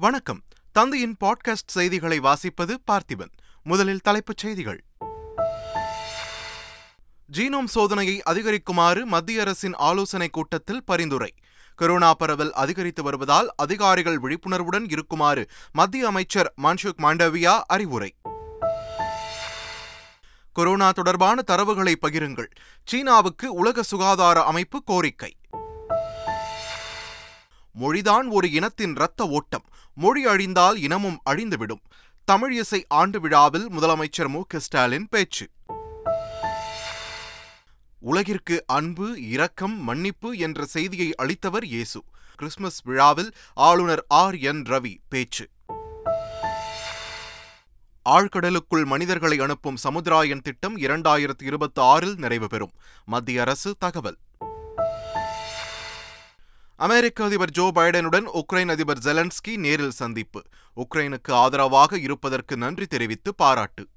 வணக்கம். தந்தையின் பாட்காஸ்ட் செய்திகளை வாசிப்பது பார்த்திபன். முதலில் தலைப்புச் செய்திகள். ஜீனோம் சோதனையை அதிகரிக்குமாறு மத்திய அரசின் ஆலோசனைக் கூட்டத்தில் பரிந்துரை. கொரோனா பரவல் அதிகரித்து வருவதால் அதிகாரிகள் விழிப்புணர்வுடன் இருக்குமாறு மத்திய அமைச்சர் மன்சுக் மாண்டவியா அறிவுரை. கொரோனா தொடர்பான தரவுகளை பகிருங்கள். சீனாவுக்கு உலக சுகாதார அமைப்பு கோரிக்கை. மொழிதான் ஒரு இனத்தின் இரத்த ஓட்டம். மொழி அழிந்தால் இனமும் அழிந்துவிடும். தமிழ் இசை ஆண்டு விழாவில் முதலமைச்சர் மு. ஸ்டாலின் பேச்சு. உலகிற்கு அன்பு இரக்கம் மன்னிப்பு என்ற செய்தியை அளித்தவர் இயேசு. கிறிஸ்துமஸ் விழாவில் ஆளுநர் ஆர். என். ரவி பேச்சு. ஆழ்கடலுக்குள் மனிதர்களை அனுப்பும் சமுதிராயன் திட்டம் இரண்டாயிரத்தி இருபத்தி ஆறில் நிறைவு பெறும். மத்திய அரசு தகவல். அமெரிக்க அதிபர் ஜோ பைடனுடன் உக்ரைன் அதிபர் ஜெலன்ஸ்கி நேரில் சந்திப்பு. உக்ரைனுக்கு ஆதரவாக இருப்பதற்கு நன்றி தெரிவித்து பாராட்டு.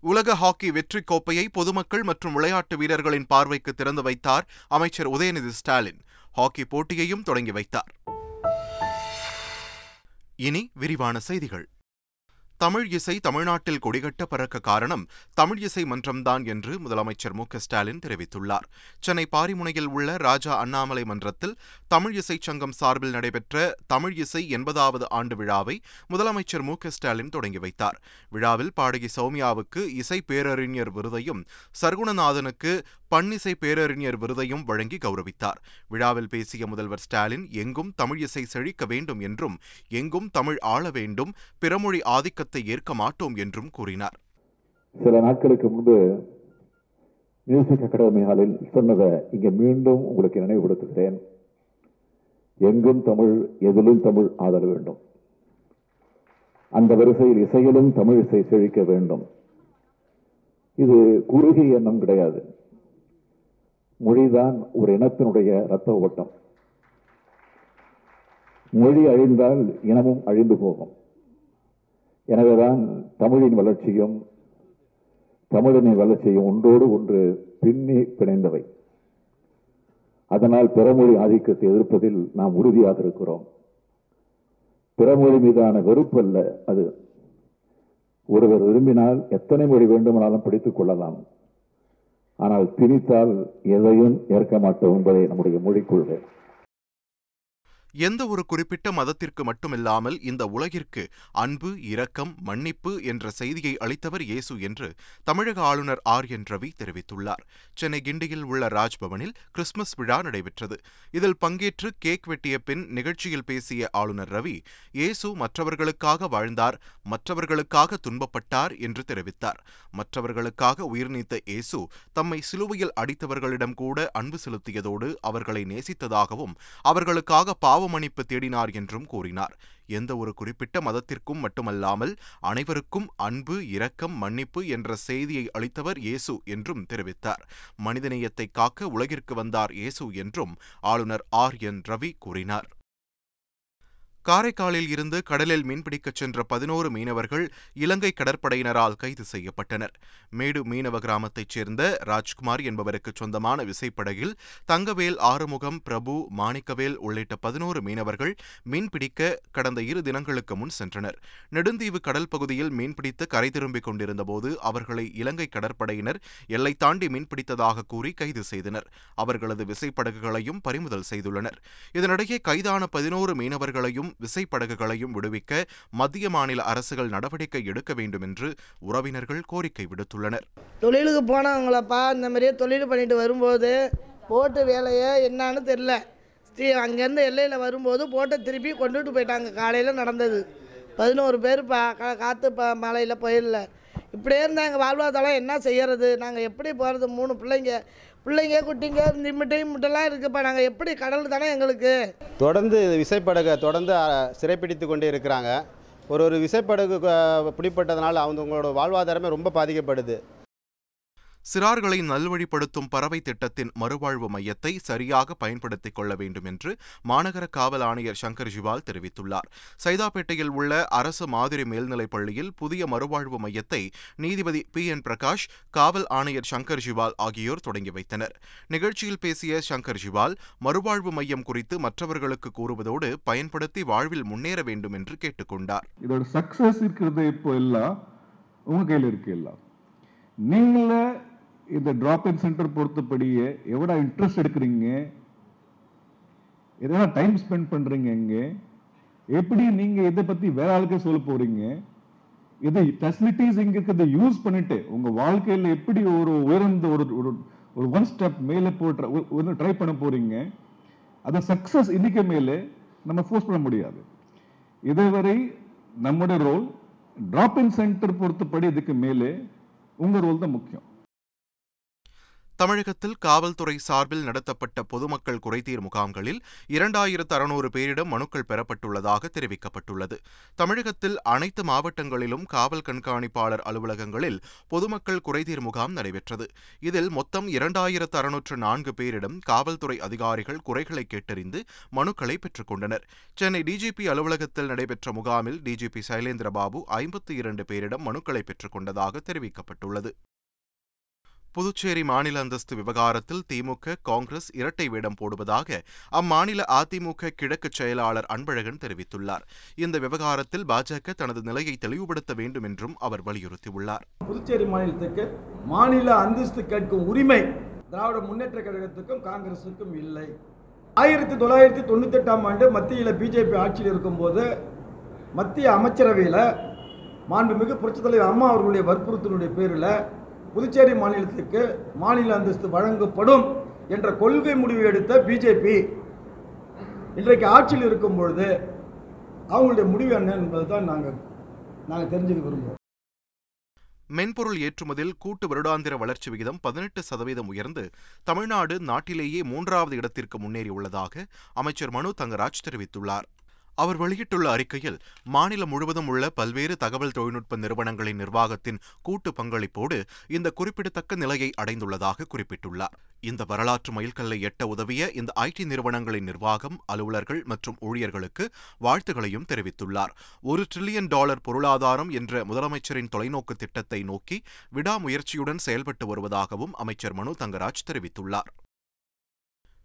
உலக ஹாக்கி வெற்றி கோப்பையை பொதுமக்கள் மற்றும் விளையாட்டு வீரர்களின் பார்வைக்கு திறந்து வைத்தார் அமைச்சர் உதயநிதி ஸ்டாலின். ஹாக்கி போட்டியையும் தொடங்கி வைத்தார். இனி விரிவான செய்திகள். தமிழ் இசை தமிழ்நாட்டில் கொடிகட்ட பறக்க காரணம் தமிழ் இசை மன்றம்தான் என்று முதலமைச்சர் மு ஸ்டாலின் தெரிவித்துள்ளார். சென்னை பாரிமுனையில் உள்ள ராஜா அண்ணாமலை மன்றத்தில் தமிழ் இசை சங்கம் சார்பில் நடைபெற்ற தமிழ் இசை எண்பதாவது ஆண்டு விழாவை முதலமைச்சர் மு ஸ்டாலின் தொடங்கி வைத்தார். விழாவில் பாடகி சௌமியாவுக்கு இசை பேரறிஞர் விருதையும் சர்க்குணநாதனுக்கு பன்னிசை பேரறிஞர் விருதையும் வழங்கி கௌரவித்தார். விழாவில் பேசிய முதல்வர் ஸ்டாலின் எங்கும் தமிழ் இசை செழிக்க வேண்டும் என்றும் எங்கும் தமிழ் ஆள வேண்டும் பிறமொழி ஆதிக்கத்தை ஏற்க மாட்டோம் என்றும் கூறினார். சில நாட்களுக்கு முன்பு மியூசிக் அகாடமி ஹாலில் சொன்னதை இங்கே மீண்டும் உங்களுக்கு நினைவுபடுத்துகிறேன். எங்கும் தமிழ் எதிலும் தமிழ் ஆதர வேண்டும். அந்த வரிசையில் இசையிலும் தமிழ் இசை செழிக்க வேண்டும். இது குறுகிய எண்ணம் கிடையாது. மொழிதான் ஒரு இனத்தினுடைய இரத்த ஓட்டம். மொழி அழிந்தால் இனமும் அழிந்து போகும். எனவேதான் தமிழின் வளர்ச்சியும் தமிழனின் வளர்ச்சியும் ஒன்றோடு ஒன்று பின்னி பிணைந்தவை. அதனால் பிறமொழி ஆதிக்கத்தை எதிர்ப்பதில் நாம் உறுதியாக இருக்கிறோம். பிறமொழி மீதான வெறுப்பு அல்ல அது. ஒருவர் விரும்பினால் எத்தனை மொழி வேண்டுமானாலும் படித்துக் கொள்ளலாம். ஆனால் திணித்தால் எதையும் ஏற்க மாட்டோம் என்பதை நம்முடைய மொழிக் கொள்கை. எந்த ஒரு குறிப்பிட்ட மதத்திற்கு மட்டுமில்லாமல் இந்த உலகிற்கு அன்பு இரக்கம் மன்னிப்பு என்ற செய்தியை அளித்தவர் இயேசு என்று தமிழக ஆளுநர் ஆர் என் ரவி தெரிவித்துள்ளார். சென்னை கிண்டியில் உள்ள ராஜ்பவனில் கிறிஸ்துமஸ் விழா நடைபெற்றது. இதில் பங்கேற்று கேக் வெட்டிய பின் நிகழ்ச்சியில் பேசிய ஆளுநர் ரவி இயேசு மற்றவர்களுக்காக வாழ்ந்தார் மற்றவர்களுக்காக துன்பப்பட்டார் என்று தெரிவித்தார். மற்றவர்களுக்காக உயிர் நீத்த இயேசு தம்மை சிலுவையில் அடித்தவர்களிடம் கூட அன்பு செலுத்தியதோடு அவர்களை நேசித்ததாகவும் அவர்களுக்காக பாவ பாவமன்னிப்பு தேடினார் என்றும் கூறினார். எந்த ஒரு குறிப்பிட்ட மதத்திற்கும் மட்டுமல்லாமல் அனைவருக்கும் அன்பு இரக்கம் மன்னிப்பு என்ற செய்தியை அளித்தவர் இயேசு என்றும் தெரிவித்தார். மனிதநேயத்தை காக்க உலகிற்கு வந்தார் இயேசு என்றும் ஆளுநர் ஆர் என் ரவி கூறினார். காரைக்காலில் இருந்து கடலில் மீன்பிடிக்கச் சென்ற பதினோரு மீனவர்கள் இலங்கை கடற்படையினரால் கைது செய்யப்பட்டனர். மேடு மீனவ கிராமத்தைச் சேர்ந்த ராஜ்குமார் என்பவருக்கு சொந்தமான விசைப்படகில் தங்கவேல் ஆறுமுகம் பிரபு மாணிக்கவேல் உள்ளிட்ட பதினோரு மீனவர்கள் மீன்பிடிக்க கடந்த இரு தினங்களுக்கு முன் சென்றனர். நெடுந்தீவு கடல் பகுதியில் மீன்பிடித்து கரை திரும்பிக் கொண்டிருந்தபோது அவர்களை இலங்கை கடற்படையினர் எல்லை தாண்டி மீன்பிடித்ததாக கூறி கைது செய்தனர். அவர்களது விசைப்படகுகளையும் பறிமுதல் செய்துள்ளனர். இதனிடையே கைதான பதினோரு மீனவர்களையும் விசைப்படகுகளையும் விடுவிக்க மத்திய மாநில அரசுகள் நடவடிக்கை எடுக்க வேண்டும் என்று உறவினர்கள் கோரிக்கை விடுத்துள்ளனர். தொழிலுக்கு போனவங்களப்பா இந்த மாதிரியே தொழில் பண்ணிட்டு வரும்போது போட்டு வேலையை என்னான்னு தெரில ஸ்ரீ அங்கேருந்து எல்லையில் வரும்போது போட்டை திருப்பி கொண்டுட்டு போயிட்டாங்க. காலையில் நடந்தது. பதினோரு பேர் பா கா காற்று ப மலையில் போயிடல. இப்படியே இருந்தால் எங்கள் வாழ்வாதாரம் என்ன செய்கிறது நாங்கள் எப்படி போகிறது மூணு பிள்ளைங்க பிள்ளைங்க குட்டிங்க நிமிட்டையும் முட்டெல்லாம் இருக்குப்பா. நாங்கள் எப்படி கடல் தானே எங்களுக்கு? தொடர்ந்து விசைப்படகை தொடர்ந்து சிறைப்பிடித்து கொண்டே இருக்கிறாங்க. ஒரு ஒரு விசைப்படகு அஹ், பிடிப்பட்டதுனால அவங்களோட வாழ்வாதாரமே ரொம்ப பாதிக்கப்படுது. சிறார்களை நல்வழிப்படுத்தும் பறவை திட்டத்தின் மறுவாழ்வு மையத்தை சரியாக பயன்படுத்திக் கொள்ள வேண்டும் என்று மாநகர காவல் ஆணையர் சங்கர் ஜிவால் தெரிவித்துள்ளார். சைதாப்பேட்டையில் உள்ள அரசு மாதிரி மேல்நிலைப் பள்ளியில் புதிய மறுவாழ்வு மையத்தை நீதிபதி பி. என். பிரகாஷ் காவல் ஆணையர் சங்கர் ஜிவால் ஆகியோர் தொடங்கி வைத்தனர். நிகழ்ச்சியில் பேசிய சங்கர் ஜிவால் மறுவாழ்வு மையம் குறித்து மற்றவர்களுக்கு கூறுவதோடு பயன்படுத்தி வாழ்வில் முன்னேற வேண்டும் என்று கேட்டுக்கொண்டார் இதோட சக்சஸ் இருக்கிறது இப்போ எல்லாம் உங்க கையில் இருக்கு எல்லாம். நீங்களே இந்த டிராப் இன் சென்டர் பொறுத்தபடியே எவ்வளோ இன்ட்ரெஸ்ட் எடுக்கிறீங்க? எதனா டைம் ஸ்பெண்ட் பண்றீங்க இங்கே? எப்படி நீங்க இதை பத்தி வேற ஆளுக்கே சொல்ல போறீங்க? இதை ஃபெசிலிட்டிஸ் இங்கே இருக்கிறத யூஸ் பண்ணிட்டு உங்க வாழ்க்கையில எப்படி ஒரு உயர்ந்த ஒரு ஒரு ஒரு ஒன் ஸ்டெப் மேலே போட்டு ட்ரை பண்ண போறீங்க? அதை சக்ஸஸ் இன்னைக்கு மேலே நம்ம ஃபோர்ஸ் பண்ண முடியாது. இதுவரை நம்முடைய ரோல் டிராப் இன் சென்டர் பொறுத்தபடி இதுக்கு மேலே உங்க ரோல் தான் முக்கியம். தமிழகத்தில் காவல்துறை சார்பில் நடத்தப்பட்ட பொதுமக்கள் குறைதீர் முகாம்களில் இரண்டாயிரத்து அறுநூறு பேரிடம் மனுக்கள் பெறப்பட்டுள்ளதாக தெரிவிக்கப்பட்டுள்ளது. தமிழகத்தில் அனைத்து மாவட்டங்களிலும் காவல் கண்காணிப்பாளர் அலுவலகங்களில் பொதுமக்கள் குறைதீர் முகாம் நடைபெற்றது. இதில் மொத்தம் இரண்டாயிரத்து அறுநூற்று நான்கு பேரிடம் காவல்துறை அதிகாரிகள் குறைகளை கேட்டறிந்து மனுக்களை பெற்றுக்கொண்டனர். சென்னை டிஜிபி அலுவலகத்தில் நடைபெற்ற முகாமில் டிஜிபி சைலேந்திரபாபு ஐம்பத்தி இரண்டு பேரிடம் மனுக்களை பெற்றுக்கொண்டதாக தெரிவிக்கப்பட்டுள்ளது. புதுச்சேரி மாநில அந்தஸ்து விவகாரத்தில் திமுக காங்கிரஸ் இரட்டை வேடம் போடுவதாக அம்மாநில அதிமுக கிழக்கு செயலாளர் அன்பழகன் தெரிவித்துள்ளார். இந்த விவகாரத்தில் பாஜக தனது நிலையை தெளிவுபடுத்த வேண்டும் என்றும் அவர் வலியுறுத்தியுள்ளார். புதுச்சேரி மாநிலத்துக்கு மாநில அந்தஸ்து கேட்கும் உரிமை திராவிட முன்னேற்ற கழகத்துக்கும் காங்கிரசுக்கும் இல்லை. ஆயிரத்தி தொள்ளாயிரத்தி தொண்ணூத்தி எட்டாம் ஆண்டு மத்தியில் பிஜேபி ஆட்சியில் இருக்கும்போது மத்திய அமைச்சரவையில் மாண்புமிகு புரட்சித் தலைவர் அம்மா அவர்களுடைய வற்புறுத்தலுடைய பேரில் புதுச்சேரி மாநிலத்திற்கு மாநில அந்தஸ்து வழங்கப்படும் என்ற கொள்கை முடிவு எடுத்த பிஜேபி. இன்றைக்கு ஆட்சியில் இருக்கும் பொழுது அவங்களுடைய முடிவு என்ன என்பதை தான் நாங்கள் நாங்கள் தெரிஞ்சுக்க விரும்புகிறோம். மென்பொருள் ஏற்றுமதியில் கூட்டு வருடாந்திர வளர்ச்சி விகிதம் பதினெட்டு சதவீதம் உயர்ந்து தமிழ்நாடு நாட்டிலேயே மூன்றாவது இடத்திற்கு முன்னேறியுள்ளதாக அமைச்சர் மனு தங்கராஜ் தெரிவித்துள்ளார். அவர் வெளியிட்டுள்ள அறிக்கையில் மாநிலம் முழுவதும் உள்ள பல்வேறு தகவல் தொழில்நுட்ப நிறுவனங்களின் நிர்வாகத்தின் கூட்டு பங்களிப்போடு இந்த குறிப்பிடத்தக்க நிலையை அடைந்துள்ளதாக குறிப்பிட்டுள்ளார். இந்த வரலாற்று மைல்கல்லை எட்ட உதவிய இந்த ஐடி நிறுவனங்களின் நிர்வாகம் அலுவலர்கள் மற்றும் ஊழியர்களுக்கு வாழ்த்துகளையும் தெரிவித்துள்ளார். ஒரு டிரில்லியன் டாலர் பொருளாதாரம் என்ற முதலமைச்சரின் தொலைநோக்கு திட்டத்தை நோக்கி விடாமுயற்சியுடன் செயல்பட்டு வருவதாகவும் அமைச்சர் மனு தங்கராஜ் தெரிவித்துள்ளார்.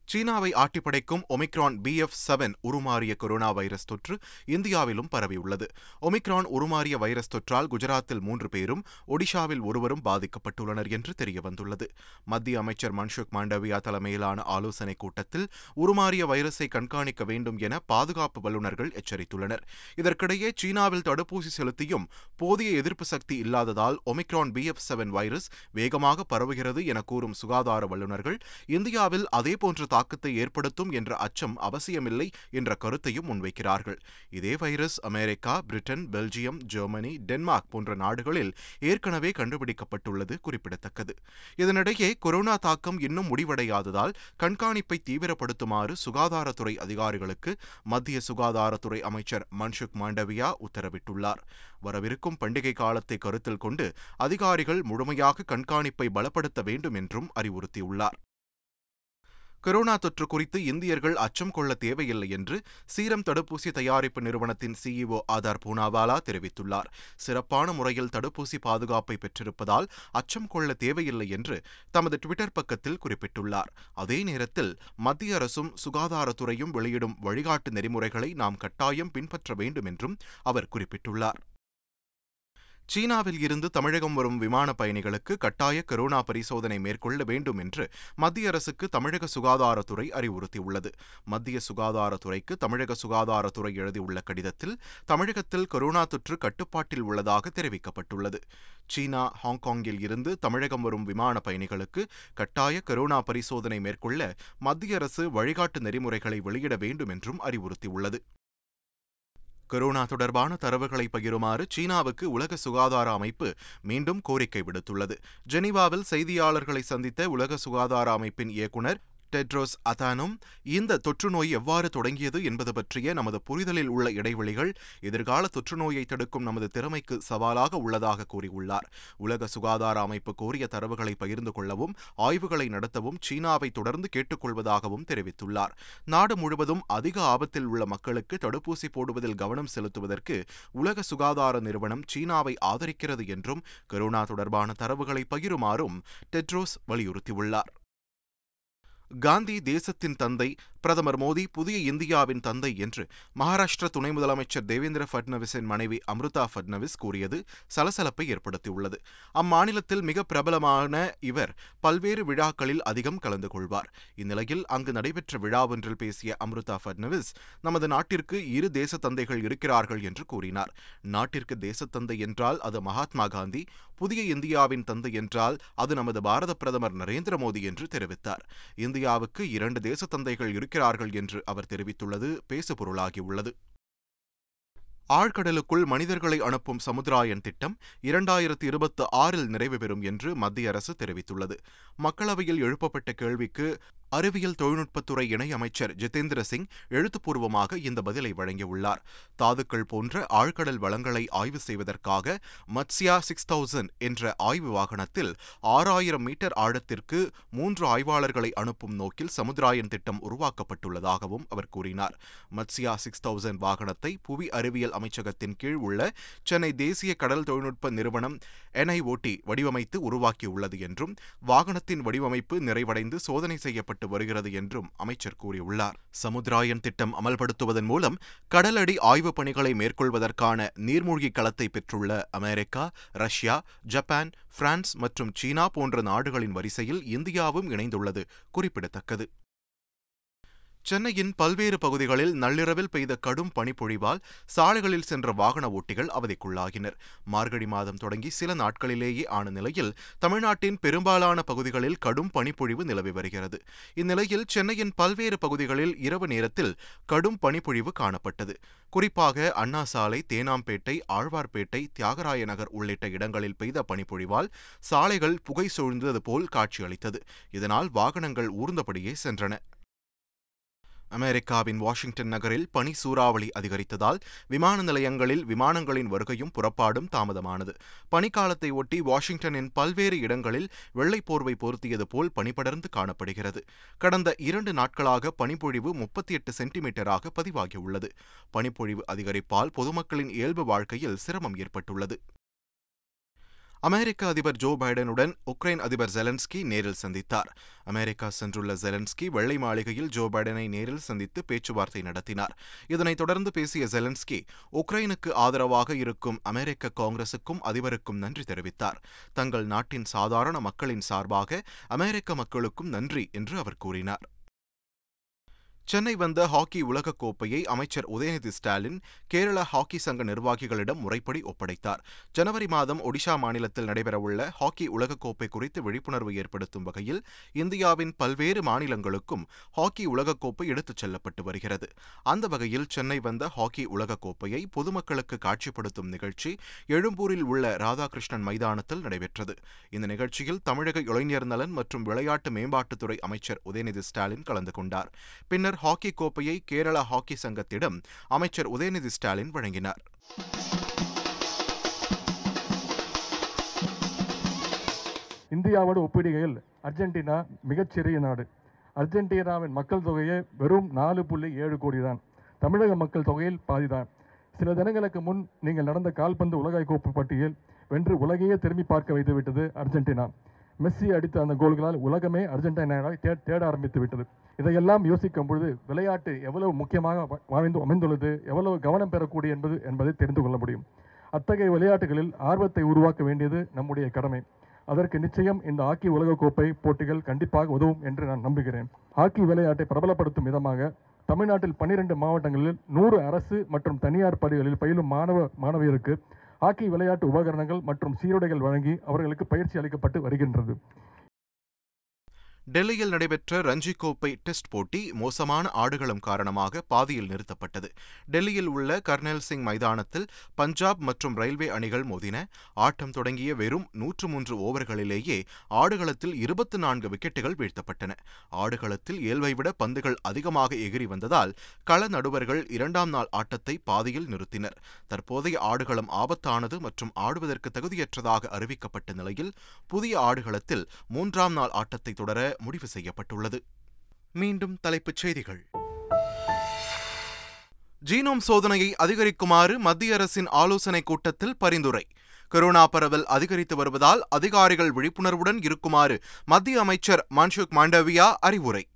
சீனாவை ஆட்டிப்படைக்கும் ஒமிக்ரான் பி எஃப் செவன் உருமாறிய கொரோனா வைரஸ் தொற்று இந்தியாவிலும் பரவியுள்ளது. ஒமிக்ரான் உருமாறிய வைரஸ் தொற்றால் குஜராத்தில் மூன்று பேரும் ஒடிஷாவில் ஒருவரும் பாதிக்கப்பட்டுள்ளனர் என்று தெரியவந்துள்ளது. மத்திய அமைச்சர் மன்சுக் மாண்டவியா தலைமையிலான ஆலோசனைக் கூட்டத்தில் உருமாறிய வைரஸை கண்காணிக்க வேண்டும் என பாதுகாப்பு வல்லுநர்கள் எச்சரித்துள்ளனர். இதற்கிடையே சீனாவில் தடுப்பூசி செலுத்தியும் போதிய எதிர்ப்பு சக்தி இல்லாததால் Omicron B F seven virus வேகமாக பரவுகிறது என கூறும் சுகாதார வல்லுநர்கள் இந்தியாவில் அதேபோன்ற தாக்கத்தை ஏற்படுத்தும் என்ற அச்சம் அவசியமில்லை என்ற கருத்தையும் முன்வைக்கிறார்கள். இதே virus America Britain Belgium Germany Denmark போன்ற நாடுகளில் ஏற்கனவே கண்டுபிடிக்கப்பட்டுள்ளது குறிப்பிடத்தக்கது. இதனிடையே கொரோனா தாக்கம் இன்னும் முடிவடையாததால் கண்காணிப்பை தீவிரப்படுத்துமாறு சுகாதாரத்துறை அதிகாரிகளுக்கு மத்திய சுகாதாரத்துறை அமைச்சர் மன்சுக் மாண்டவியா உத்தரவிட்டுள்ளார். வரவிருக்கும் பண்டிகை காலத்தை கருத்தில் கொண்டு அதிகாரிகள் முழுமையாக கண்காணிப்பை பலப்படுத்த வேண்டும் என்றும் அறிவுறுத்தியுள்ளார். கொரோனா தொற்று குறித்து இந்தியர்கள் அச்சம் கொள்ள தேவையில்லை என்று சீரம் தடுப்பூசி தயாரிப்பு நிறுவனத்தின் சிஇஓ ஆதார் பூனாவாலா தெரிவித்துள்ளார். சிறப்பான முறையில் தடுப்பூசி பாதுகாப்பை பெற்றிருப்பதால் அச்சம் கொள்ள தேவையில்லை என்று தமது டுவிட்டர் பக்கத்தில் குறிப்பிட்டுள்ளார். அதே நேரத்தில் மத்திய அரசும் சுகாதாரத்துறையும் வெளியிடும் வழிகாட்டு நெறிமுறைகளை நாம் கட்டாயம் பின்பற்ற வேண்டும் என்றும் அவர் குறிப்பிட்டுள்ளார். சீனாவில் இருந்து தமிழகம் வரும் விமான பயணிகளுக்கு கட்டாய கரோனா பரிசோதனை மேற்கொள்ள வேண்டும் என்று மத்திய அரசுக்கு தமிழக சுகாதாரத்துறை அறிவுறுத்தியுள்ளது. மத்திய சுகாதாரத்துறைக்கு தமிழக சுகாதாரத்துறை எழுதியுள்ள கடிதத்தில் தமிழகத்தில் கொரோனா தொற்று கட்டுப்பாட்டில் உள்ளதாக தெரிவிக்கப்பட்டுள்ளது. சீனா ஹாங்காங்கில் இருந்து தமிழகம் வரும் விமான பயணிகளுக்கு கட்டாய கரோனா பரிசோதனை மேற்கொள்ள மத்திய அரசு வழிகாட்டு நெறிமுறைகளை வெளியிட வேண்டும் என்றும் அறிவுறுத்தியுள்ளது. கொரோனா தொடர்பான தரவுகளை பகிருமாறு சீனாவுக்கு உலக சுகாதார அமைப்பு மீண்டும் கோரிக்கை விடுத்துள்ளது. ஜெனீவாவில் செய்தியாளர்களை சந்தித்த உலக சுகாதார அமைப்பின் இயக்குநர் டெட்ரோஸ் அதானும் இந்த தொற்றுநோய் எவ்வாறு தொடங்கியது என்பது பற்றிய நமது புரிதலில் உள்ள இடைவெளிகள் எதிர்கால தொற்றுநோயை தடுக்கும் நமது திறமைக்கு சவாலாக உள்ளதாக கூறியுள்ளார். உலக சுகாதார அமைப்பு கோரிய தரவுகளை பகிர்ந்து கொள்ளவும் ஆய்வுகளை நடத்தவும் சீனாவை தொடர்ந்து கேட்டுக்கொள்வதாகவும் தெரிவித்துள்ளார். நாடு முழுவதும் அதிக ஆபத்தில் உள்ள மக்களுக்கு தடுப்பூசி போடுவதில் கவனம் செலுத்துவதற்கு உலக சுகாதார நிறுவனம் சீனாவை ஆதரிக்கிறது என்றும் கொரோனா தொடர்பான தரவுகளை பகிருமாறும் டெட்ரோஸ் வலியுறுத்தியுள்ளார். காந்தி தேசத்தின் தந்தை பிரதமர் மோடி புதிய இந்தியாவின் தந்தை என்று மகாராஷ்டிர துணை முதலமைச்சர் தேவேந்திர ஃபட்னவிஸின் மனைவி அம்ருதா ஃபட்னவிஸ் கூறியது சலசலப்பை ஏற்படுத்தியுள்ளது. அம்மாநிலத்தில் மிக பிரபலமான இவர் பல்வேறு விழாக்களில் அதிகம் கலந்து கொள்வார். இந்நிலையில் அங்கு நடைபெற்ற விழா ஒன்றில் பேசிய அம்ருதா ஃபட்னவிஸ் நமது நாட்டிற்கு இரு தேச தந்தைகள் இருக்கிறார்கள் என்று கூறினார். நாட்டிற்கு தேசத்தந்தை என்றால் அது மகாத்மா காந்தி புதிய இந்தியாவின் தந்தை என்றால் அது நமது பாரத பிரதமர் நரேந்திர மோடி என்று தெரிவித்தார். இந்தியாவுக்கு இரண்டு தேச தந்தைகள் இருக்கிறார்கள் என்று அவர் தெரிவித்துள்ளது. பேசுபொருளாகியுள்ளது. ஆழ்கடலுக்குள் மனிதர்களை அனுப்பும் சமுதிராயன் திட்டம் இரண்டாயிரத்தி இருபத்தி ஆறில் நிறைவு பெறும் என்று மத்திய அரசு தெரிவித்துள்ளது. மக்களவையில் எழுப்பப்பட்ட கேள்விக்கு அறிவியல் தொழில்நுட்பத்துறை இணையமைச்சர் ஜிதேந்திர சிங் எழுத்துப்பூர்வமாக இந்த பதிலை வழங்கியுள்ளார். தாதுக்கள் போன்ற ஆழ்கடல் வளங்களை ஆய்வு செய்வதற்காக மத்ஸ்யா சிக்ஸ் தௌசண்ட் என்ற ஆய்வு வாகனத்தில் ஆறாயிரம் மீட்டர் ஆழத்திற்கு மூன்று ஆய்வாளர்களை அனுப்பும் நோக்கில் சமுத்திராயன் திட்டம் உருவாக்கப்பட்டுள்ளதாகவும் அவர் கூறினார். மத்ஸ்யா சிக்ஸ் தௌசண்ட் வாகனத்தை புவி அறிவியல் அமைச்சகத்தின் கீழ் உள்ள சென்னை தேசிய கடல் தொழில்நுட்ப நிறுவனம் என்ஐஓடி வடிவமைத்து உருவாக்கியுள்ளது என்றும் வாகனத்தின் வடிவமைப்பு நிறைவடைந்து சோதனை செய்யப்பட்டு வருகிறது என்றும் அமைச்சர் கூறியுள்ளார். சமுத்திராயன் திட்டம் அமல்படுத்துவதன் மூலம் கடலடி ஆய்வுப் பணிகளை மேற்கொள்வதற்கான நீர்மூழ்கி களத்தை பெற்றுள்ள அமெரிக்கா ரஷ்யா ஜப்பான் பிரான்ஸ் மற்றும் சீனா போன்ற நாடுகளின் வரிசையில் இந்தியாவும் இணைந்துள்ளது குறிப்பிடத்தக்கது. சென்னையின் பல்வேறு பகுதிகளில் நள்ளிரவில் பெய்த கடும் பனிப்பொழிவால் சாலைகளில் சென்ற வாகன ஓட்டிகள் அவதிக்குள்ளாகினர். மார்கழி மாதம் தொடங்கி சில நாட்களிலேயே ஆன நிலையில் தமிழ்நாட்டின் பெரும்பாலான பகுதிகளில் கடும் பனிப்பொழிவு நிலவி வருகிறது. இந்நிலையில் சென்னையின் பல்வேறு பகுதிகளில் இரவு நேரத்தில் கடும் பனிப்பொழிவு காணப்பட்டது. குறிப்பாக அண்ணா சாலை தேனாம்பேட்டை ஆழ்வார்பேட்டை தியாகராய நகர் உள்ளிட்ட இடங்களில் பெய்த பனிப்பொழிவால் சாலைகள் புகை சூழ்ந்தது போல் காட்சியளித்தது. இதனால் வாகனங்கள் ஊர்ந்தபடியே சென்றன. அமெரிக்காவின் வாஷிங்டன் நகரில் பனி சூறாவளி அதிகரித்ததால் விமான நிலையங்களில் விமானங்களின் வருகையும் புறப்பாடும் தாமதமானது. பனிக்காலத்தை ஒட்டி வாஷிங்டனின் பல்வேறு இடங்களில் வெள்ளை போர்வை பொருத்தியது போல் பனிபடர்ந்து காணப்படுகிறது. கடந்த இரண்டு நாட்களாக பனிப்பொழிவு முப்பத்தி எட்டு சென்டிமீட்டராக பதிவாகியுள்ளது. பனிப்பொழிவு அதிகரிப்பால் பொதுமக்களின் இயல்பு வாழ்க்கையில் சிரமம் ஏற்பட்டுள்ளது. அமெரிக்க அதிபர் ஜோ பைடனுடன் உக்ரைன் அதிபர் ஜெலன்ஸ்கி நேரில் சந்தித்தார். அமெரிக்கா சென்றுள்ள ஜெலன்ஸ்கி வெள்ளை மாளிகையில் ஜோ பைடனை நேரில் சந்தித்து பேச்சுவார்த்தை நடத்தினார். இதனைத் தொடர்ந்து பேசிய ஜெலன்ஸ்கி உக்ரைனுக்கு ஆதரவாக இருக்கும் அமெரிக்க காங்கிரசுக்கும் அதிபருக்கும் நன்றி தெரிவித்தார். தங்கள் நாட்டின் சாதாரண மக்களின் சார்பாக அமெரிக்க மக்களுக்கும் நன்றி என்று அவர் கூறினார். சென்னை வந்த ஹாக்கி உலகக் கோப்பையை அமைச்சர் உதயநிதி ஸ்டாலின் கேரள ஹாக்கி சங்க நிர்வாகிகளிடம் முறைப்படி ஒப்படைத்தார். ஜனவரி மாதம் ஒடிஷா மாநிலத்தில் நடைபெறவுள்ள ஹாக்கி உலகக்கோப்பை குறித்து விழிப்புணர்வு ஏற்படுத்தும் வகையில் இந்தியாவின் பல்வேறு மாநிலங்களுக்கும் ஹாக்கி உலகக்கோப்பை எடுத்துச் செல்லப்பட்டு வருகிறது. அந்த வகையில் சென்னை வந்த ஹாக்கி உலகக்கோப்பையை பொதுமக்களுக்கு காட்சிப்படுத்தும் நிகழ்ச்சி எழும்பூரில் உள்ள ராதாகிருஷ்ணன் மைதானத்தில் நடைபெற்றது. இந்த நிகழ்ச்சியில் தமிழக இளைஞர் நலன் மற்றும் விளையாட்டு மேம்பாட்டுத்துறை அமைச்சர் உதயநிதி ஸ்டாலின் கலந்து கொண்டார். பின்னர் ஹாக்கி கோப்பையை கேரள ஹாக்கி சங்கத்திடம் அமைச்சர் உதயநிதி ஸ்டாலின் வழங்கினார். இந்தியாவோடு ஒப்பிடுகையில் அர்ஜென்டினா மிகச்சிறிய நாடு. அர்ஜென்டினாவின் மக்கள் தொகையே வெறும் நாலு புள்ளி ஏழு கோடி தான் தமிழக மக்கள் தொகையில் பாதிதான். சில தினங்களுக்கு முன் நீங்கள் நடந்த கால்பந்து உலக கோப்பு பட்டியல் வென்று உலகையே திரும்பி பார்க்க வைத்துவிட்டது அர்ஜென்டினா. மெஸ்ஸி அடித்த அந்த கோல்களால் உலகமே அர்ஜென்டினாவை தே தேட ஆரம்பித்து விட்டது. இதையெல்லாம் யோசிக்கும் பொழுது விளையாட்டு எவ்வளவு முக்கியமாக வாய்ந்து அமைந்து அமைந்துள்ளது எவ்வளவு கவனம் பெறக்கூடிய என்பது என்பதை தெரிந்து கொள்ள முடியும். அத்தகைய விளையாட்டுகளில் ஆர்வத்தை உருவாக்க வேண்டியது நம்முடைய கடமை. அதற்கு நிச்சயம் இந்த ஹாக்கி உலகக்கோப்பை போட்டிகள் கண்டிப்பாக உதவும் என்று நான் நம்புகிறேன். ஹாக்கி விளையாட்டை பிரபலப்படுத்தும் விதமாக தமிழ்நாட்டில் பன்னிரண்டு மாவட்டங்களில் நூறு அரசு மற்றும் தனியார் பள்ளிகளில் பயிலும் மாணவ மாணவியருக்கு ஹாக்கி விளையாட்டு உபகரணங்கள் மற்றும் சீருடைகள் வழங்கி அவர்களுக்கு பயிற்சி அளிக்கப்பட்டு வருகின்றது. டெல்லியில் நடைபெற்ற ரஞ்சி கோப்பை டெஸ்ட் போட்டி மோசமான ஆடுகளம் காரணமாக பாதியில் நிறுத்தப்பட்டது. டெல்லியில் உள்ள கர்னல் சிங் மைதானத்தில் பஞ்சாப் மற்றும் ரயில்வே அணிகள் மோதின. ஆட்டம் தொடங்கிய வெறும் நூற்று மூன்று ஓவர்களிலேயே ஆடுகளத்தில் இருபத்தி நான்கு விக்கெட்டுகள் வீழ்த்தப்பட்டன. ஆடுகளத்தில் இயல்பை விட பந்துகள் அதிகமாக எகிரி வந்ததால் கள நடுவர்கள் இரண்டாம் நாள் ஆட்டத்தை பாதியில் நிறுத்தினர். தற்போதைய ஆடுகளம் ஆபத்தானது மற்றும் ஆடுவதற்கு தகுதியற்றதாக அறிவிக்கப்பட்ட நிலையில் புதிய ஆடுகளத்தில் மூன்றாம் நாள் ஆட்டத்தை தொடர முடிவு செய்யப்பட்டுள்ளது. மீண்டும் தலைப்புச் செய்திகள். ஜீனோம் சோதனையை அதிகரிக்குமாறு மத்திய அரசின் ஆலோசனைக் கூட்டத்தில் பரிந்துரை. கொரோனா பரவல் அதிகரித்து வருவதால் அதிகாரிகள் விழிப்புணர்வுடன் இருக்குமாறு மத்திய அமைச்சர் மன்சுக் மாண்டவியா அறிவுரை.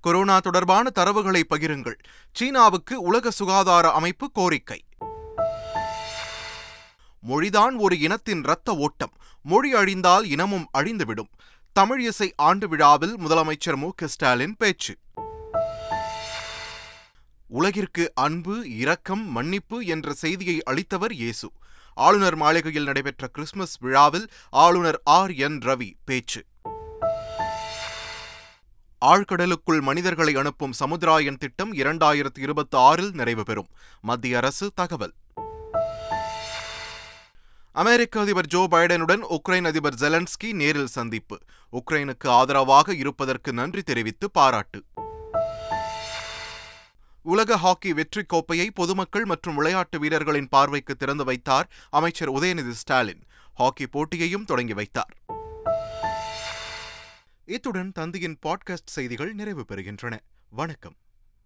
கொரோனா தொடர்பான தரவுகளை பகிருங்கள். சீனாவுக்கு உலக சுகாதார அமைப்பு கோரிக்கை. மொழிதான் ஒரு இனத்தின் இரத்த ஓட்டம். மொழி அழிந்தால் இனமும் அழிந்துவிடும். தமிழ் இசை ஆண்டு விழாவில் முதலமைச்சர் மு. ஸ்டாலின் பேச்சு. உலகிற்கு அன்பு இரக்கம் மன்னிப்பு என்ற செய்தியை அளித்தவர் இயேசு. ஆளுநர் மாளிகையில் நடைபெற்ற கிறிஸ்துமஸ் விழாவில் ஆளுநர் ஆர். என். ரவி பேச்சு. ஆழ்கடலுக்குள் மனிதர்களை அனுப்பும் சமுதிராயன் திட்டம் இரண்டாயிரத்து இருபத்தி ஆறில் நிறைவு பெறும். மத்திய அரசு தகவல். அமெரிக்க அதிபர் ஜோ பைடனுடன் உக்ரைன் அதிபர் ஜெலன்ஸ்கி நேரில் சந்திப்பு. உக்ரைனுக்கு ஆதரவாக இருப்பதற்கு நன்றி தெரிவித்து பாராட்டு. உலக ஹாக்கி வெற்றி கோப்பையை பொதுமக்கள் மற்றும் விளையாட்டு வீரர்களின் பார்வைக்கு திறந்து வைத்தார் அமைச்சர் உதயநிதி ஸ்டாலின். ஹாக்கி போட்டியையும் தொடங்கி வைத்தார். இத்துடன் தந்தியின் பாட்காஸ்ட் செய்திகள் நிறைவு பெறுகின்றன. வணக்கம்.